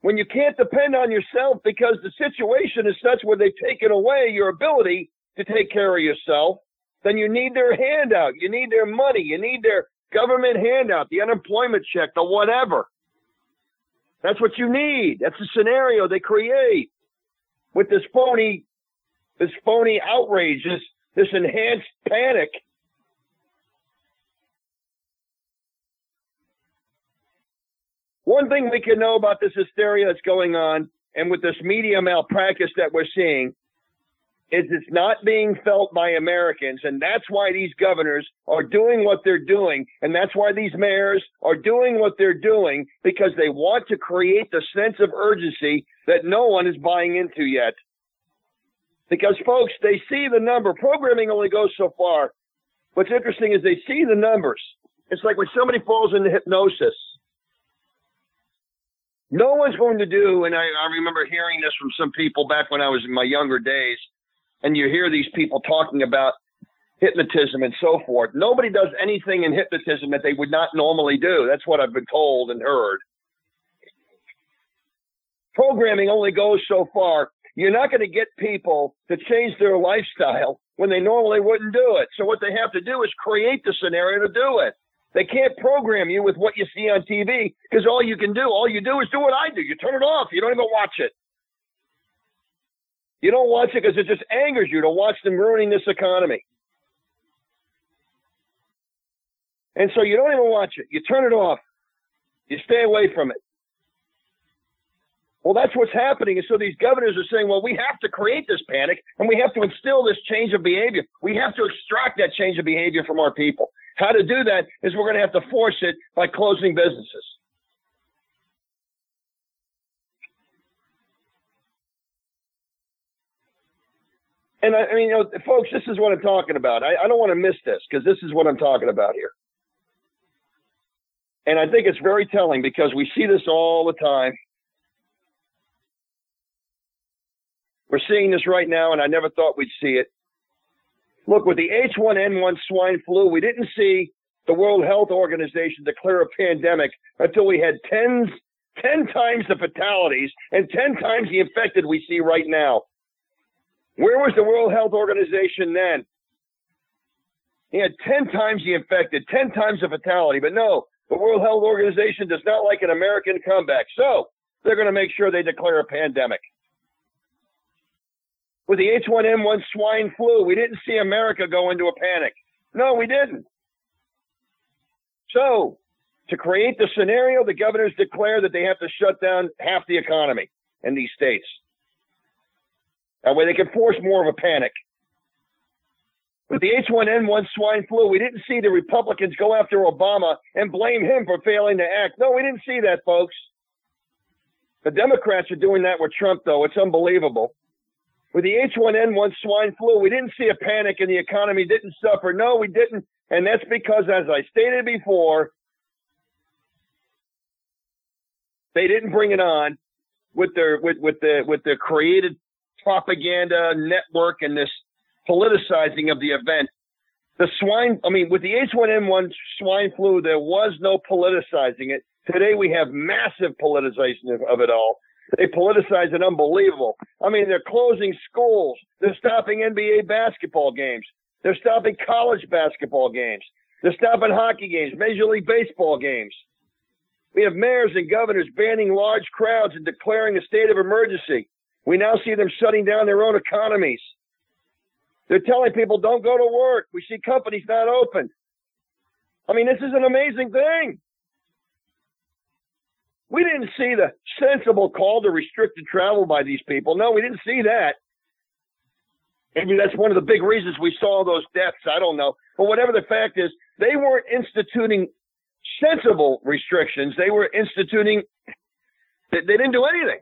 When you can't depend on yourself because the situation is such where they've taken away your ability to take care of yourself, then you need their handout. You need their money. You need their government handout, the unemployment check, the whatever. That's what you need. That's the scenario they create with this phony, this phony outrage, this, this enhanced panic One thing we can know about this hysteria that's going on and with this media malpractice that we're seeing is it's not being felt by Americans. And that's why these governors are doing what they're doing. And that's why these mayors are doing what they're doing because they want to create the sense of urgency that no one is buying into yet. Because folks, they see the number. Programming only goes so far. What's interesting is they see the numbers. It's like when somebody falls into hypnosis no one's going to do, and I, I remember hearing this from some people back when I was in my younger days, and you hear these people talking about hypnotism and so forth. Nobody does anything in hypnotism that they would not normally do. That's what I've been told and heard. programming only goes so far. You're not going to get people to change their lifestyle when they normally wouldn't do it. So what they have to do is create the scenario to do it. They can't program you with what you see on TV because all you can do, all you do is do what I do. You turn it off. You don't even watch it. You don't watch it because it just angers you to watch them ruining this economy. And so you don't even watch it. You turn it off. You stay away from it. Well, that's what's happening. And so these governors are saying, well, we have to create this panic and we have to instill this change of behavior. We have to extract that change of behavior from our people. How to do that is we're going to have to force it by closing businesses. And I, I mean, you know, folks, this is what I'm talking about. I, I don't want to miss this because this is what I'm talking about here. And I think it's very telling because we see this all the time. We're seeing this right now, and I never thought we'd see it. Look, with the H1N1 swine flu, we didn't see the World Health Organization declare a pandemic until we had tens, 10 times the fatalities and 10 times the infected we see right now. Where was the World Health Organization then? He had 10 times the infected, 10 times the fatality. But no, the World Health Organization does not like an American comeback. So they're going to make sure they declare a pandemic. With the H1N1 swine flu, we didn't see America go into a panic. No, we didn't. So, to create the scenario, the governors declare that they have to shut down half the economy in these states. That way they can force more of a panic. With the H1N1 swine flu, we didn't see the Republicans go after Obama and blame him for failing to act. No, we didn't see that, folks. The Democrats are doing that with Trump, though. It's unbelievable. With the H1N1 swine flu, we didn't see a panic and the economy didn't suffer. No, we didn't. And that's because, as I stated before, they didn't bring it on with their with, with the with the created propaganda network and this politicizing of the event. The swine, I mean, with the H1N1 swine flu, there was no politicizing it. Today we have massive politicization of, of it all. They politicize it unbelievable. I mean, they're closing schools. They're stopping NBA basketball games. They're stopping college basketball games. They're stopping hockey games, Major League Baseball games. We have mayors and governors banning large crowds and declaring a state of emergency. We now see them shutting down their own economies. They're telling people don't go to work. We see companies not open. I mean, this is an amazing thing. We didn't see the sensible call to restricted travel by these people. No, we didn't see that. Maybe that's one of the big reasons we saw those deaths. I don't know. But whatever the fact is, they weren't instituting sensible restrictions. They were instituting, they, they didn't do anything.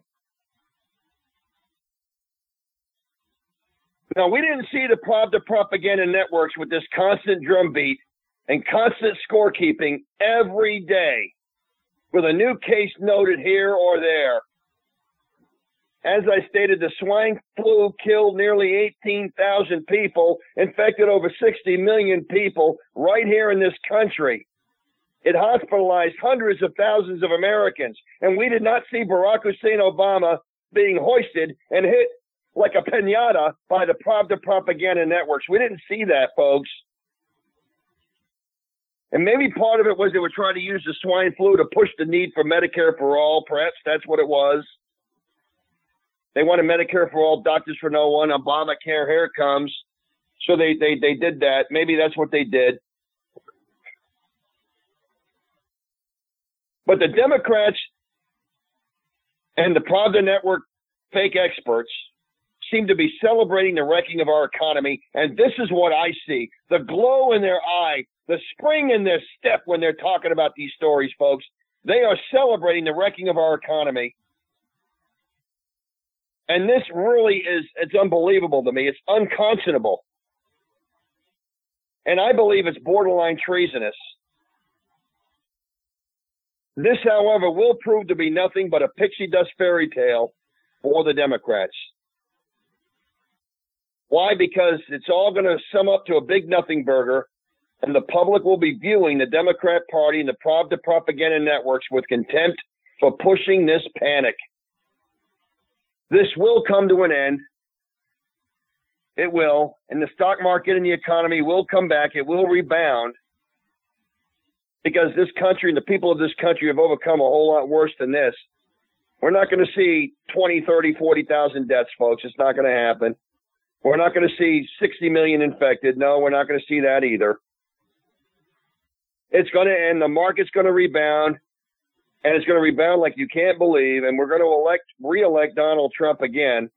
Now, we didn't see the, the propaganda networks with this constant drumbeat and constant scorekeeping every day with a new case noted here or there. As I stated, the swine flu killed nearly 18,000 people, infected over 60 million people right here in this country. It hospitalized hundreds of thousands of Americans, and we did not see Barack Hussein Obama being hoisted and hit like a pinata by the Pravda propaganda networks. We didn't see that, folks. And maybe part of it was they were trying to use the swine flu to push the need for Medicare for all. Perhaps that's what it was. They wanted Medicare for all, doctors for no one, Obamacare, here it comes. So they, they, they did that. Maybe that's what they did. But the Democrats and the Pravda Network fake experts seem to be celebrating the wrecking of our economy. And this is what I see the glow in their eye, the spring in their step when they're talking about these stories, folks. They are celebrating the wrecking of our economy. And this really is, it's unbelievable to me. It's unconscionable. And I believe it's borderline treasonous. This, however, will prove to be nothing but a pixie dust fairy tale for the Democrats. Why? Because it's all going to sum up to a big nothing burger, and the public will be viewing the Democrat Party and the Pravda propaganda networks with contempt for pushing this panic. This will come to an end. It will. And the stock market and the economy will come back. It will rebound because this country and the people of this country have overcome a whole lot worse than this. We're not going to see 20, 30, 40,000 deaths, folks. It's not going to happen. We're not going to see 60 million infected. No, we're not going to see that either. It's going to end. The market's going to rebound, and it's going to rebound like you can't believe. And we're going to elect, re-elect Donald Trump again.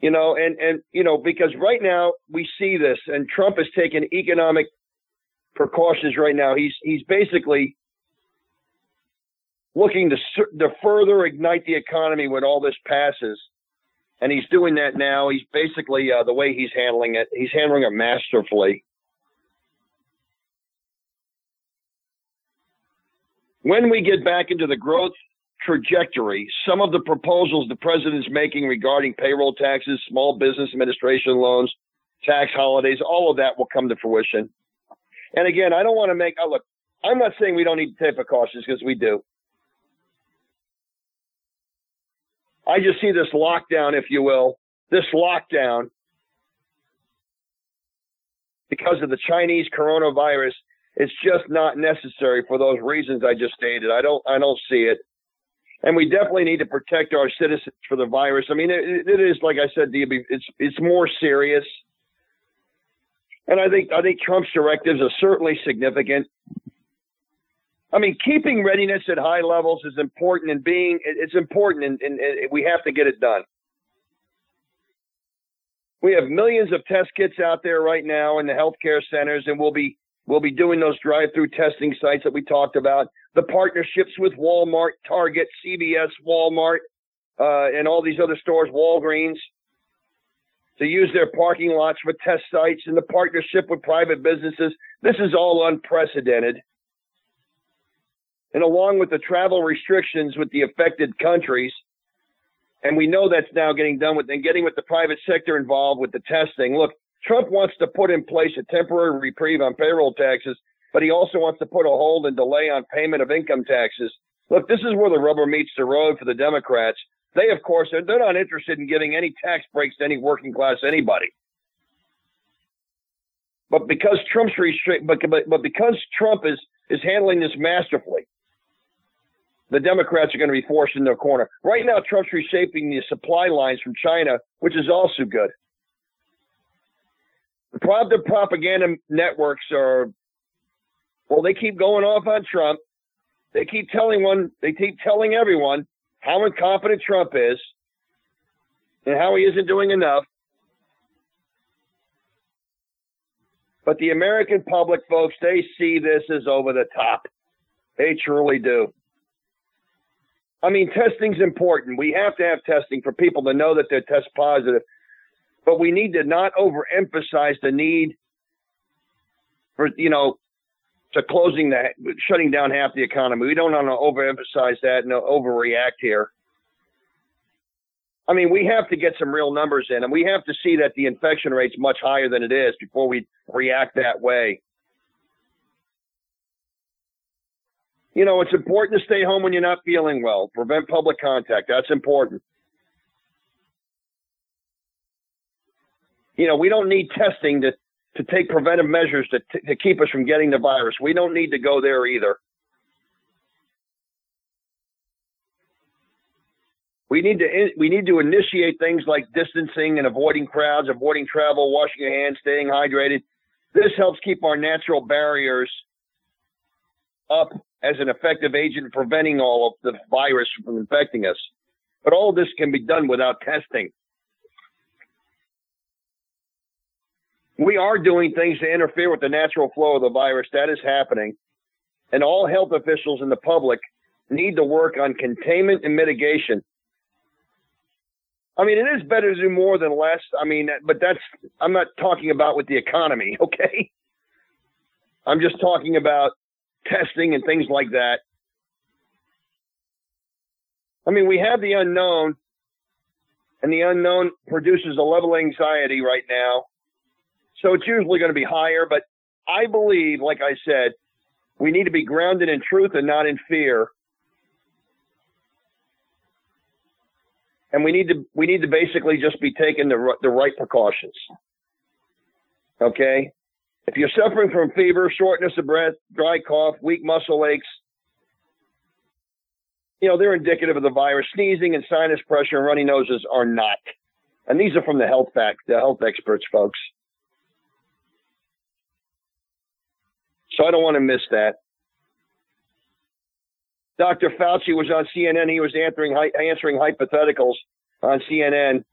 You know, and and you know because right now we see this, and Trump has taken economic precautions right now. He's he's basically looking to to further ignite the economy when all this passes, and he's doing that now. He's basically uh, the way he's handling it. He's handling it masterfully. When we get back into the growth trajectory, some of the proposals the president's making regarding payroll taxes, small business administration loans, tax holidays, all of that will come to fruition. And again, I don't want to make, oh, look, I'm not saying we don't need to take precautions because we do. I just see this lockdown, if you will, this lockdown because of the Chinese coronavirus. It's just not necessary for those reasons I just stated. I don't, I don't see it. And we definitely need to protect our citizens for the virus. I mean, it, it is, like I said, it's, it's more serious. And I think I think Trump's directives are certainly significant. I mean, keeping readiness at high levels is important, and being it's important, and, and, and we have to get it done. We have millions of test kits out there right now in the healthcare centers, and we'll be we'll be doing those drive-through testing sites that we talked about. The partnerships with Walmart, Target, CVS, Walmart, uh, and all these other stores, Walgreens to use their parking lots for test sites and the partnership with private businesses. This is all unprecedented. And along with the travel restrictions with the affected countries, and we know that's now getting done with and getting with the private sector involved with the testing. Look, Trump wants to put in place a temporary reprieve on payroll taxes, but he also wants to put a hold and delay on payment of income taxes. Look, this is where the rubber meets the road for the Democrats. They, of course, they're, not interested in giving any tax breaks to any working class anybody. But because Trump's restrict, but, but but because Trump is is handling this masterfully, the Democrats are going to be forced in their corner. Right now, Trump's reshaping the supply lines from China, which is also good. The propaganda networks are, well, they keep going off on Trump. They keep telling one, they keep telling everyone how incompetent Trump is and how he isn't doing enough. But the American public, folks, they see this as over the top. They truly do. I mean, testing's important. We have to have testing for people to know that they're test positive. But we need to not overemphasize the need for, you know, to closing that, shutting down half the economy. We don't want to overemphasize that and overreact here. I mean, we have to get some real numbers in, and we have to see that the infection rate's much higher than it is before we react that way. You know, it's important to stay home when you're not feeling well. Prevent public contact. That's important. You know, we don't need testing to to take preventive measures to, t- to keep us from getting the virus. We don't need to go there either. We need to in, we need to initiate things like distancing and avoiding crowds, avoiding travel, washing your hands, staying hydrated. This helps keep our natural barriers up as an effective agent preventing all of the virus from infecting us. But all this can be done without testing. we are doing things to interfere with the natural flow of the virus. That is happening. And all health officials and the public need to work on containment and mitigation. I mean, it is better to do more than less. I mean, but that's, I'm not talking about with the economy, okay? I'm just talking about testing and things like that. I mean, we have the unknown, and the unknown produces a level of anxiety right now so it's usually going to be higher. But I believe, like I said, We need to be grounded in truth and not in fear. And we need to we need to basically just be taking the the right precautions. Okay? If you're suffering from fever, shortness of breath, dry cough, weak muscle aches, you know, they're indicative of the virus. Sneezing and sinus pressure and runny noses are not. And these are from the health fact, the health experts, folks. So I don't want to miss that. Dr. Fauci was on CNN. He was answering answering hypotheticals on CNN,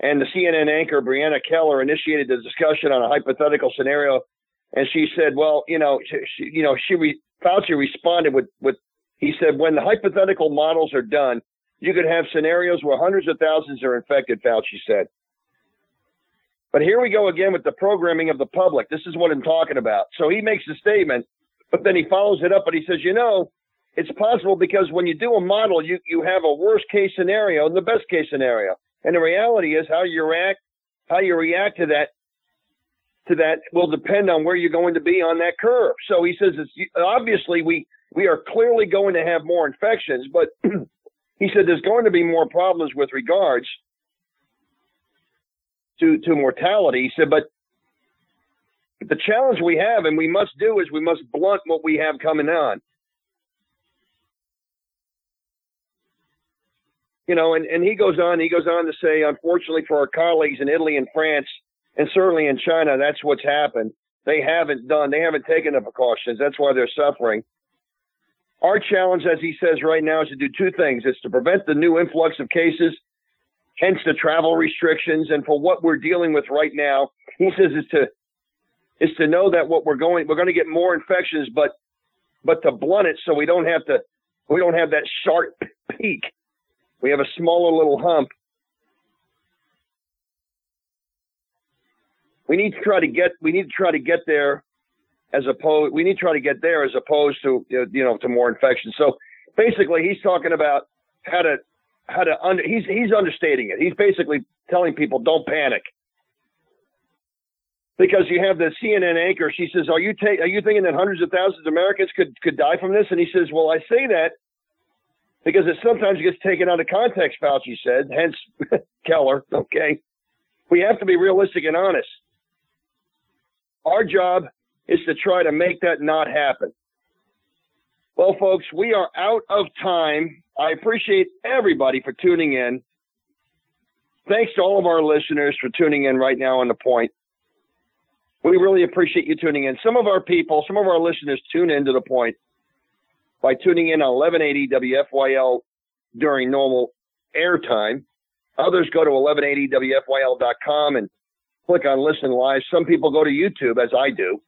and the CNN anchor Brianna Keilar initiated the discussion on a hypothetical scenario, and she said, "Well, you know, she, you know, she re, Fauci responded with with he said when the hypothetical models are done, you could have scenarios where hundreds of thousands are infected." Fauci said. But here we go again with the programming of the public. This is what I'm talking about. So he makes a statement, but then he follows it up and he says, you know, it's possible because when you do a model, you, you have a worst case scenario and the best case scenario. And the reality is how you react, how you react to that, to that will depend on where you're going to be on that curve. So he says it's obviously we, we are clearly going to have more infections, but he said there's going to be more problems with regards to, to mortality. He said, but the challenge we have and we must do is we must blunt what we have coming on. You know, and, and he goes on, he goes on to say, unfortunately for our colleagues in Italy and France, and certainly in China, that's what's happened. They haven't done, they haven't taken the precautions. That's why they're suffering. Our challenge, as he says right now, is to do two things. It's to prevent the new influx of cases hence the travel restrictions. And for what we're dealing with right now, he says is to is to know that what we're going we're going to get more infections, but but to blunt it so we don't have to we don't have that sharp peak. We have a smaller little hump. We need to try to get we need to try to get there as opposed we need to try to get there as opposed to you know to more infections. So basically he's talking about how to how to under he's he's understating it. He's basically telling people don't panic. Because you have the CNN anchor, she says, "Are you ta- are you thinking that hundreds of thousands of Americans could could die from this?" And he says, "Well, I say that because it sometimes gets taken out of context." Fauci said, hence Keilar. Okay, we have to be realistic and honest. Our job is to try to make that not happen. Well, folks, we are out of time. I appreciate everybody for tuning in. Thanks to all of our listeners for tuning in right now on the point. We really appreciate you tuning in. Some of our people, some of our listeners tune into the point by tuning in on 1180 WFYL during normal airtime. Others go to 1180WFYL.com and click on listen live. Some people go to YouTube, as I do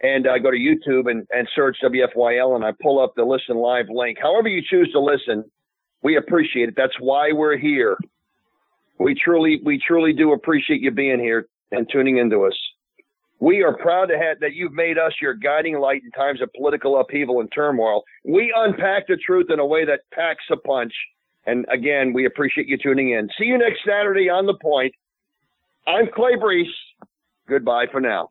and I go to YouTube and, and search WFYL and I pull up the listen live link. However you choose to listen, we appreciate it. That's why we're here. We truly, we truly do appreciate you being here and tuning into us. We are proud to have that you've made us your guiding light in times of political upheaval and turmoil. We unpack the truth in a way that packs a punch. And again, we appreciate you tuning in. See you next Saturday on the point. I'm Clay Brees. Goodbye for now.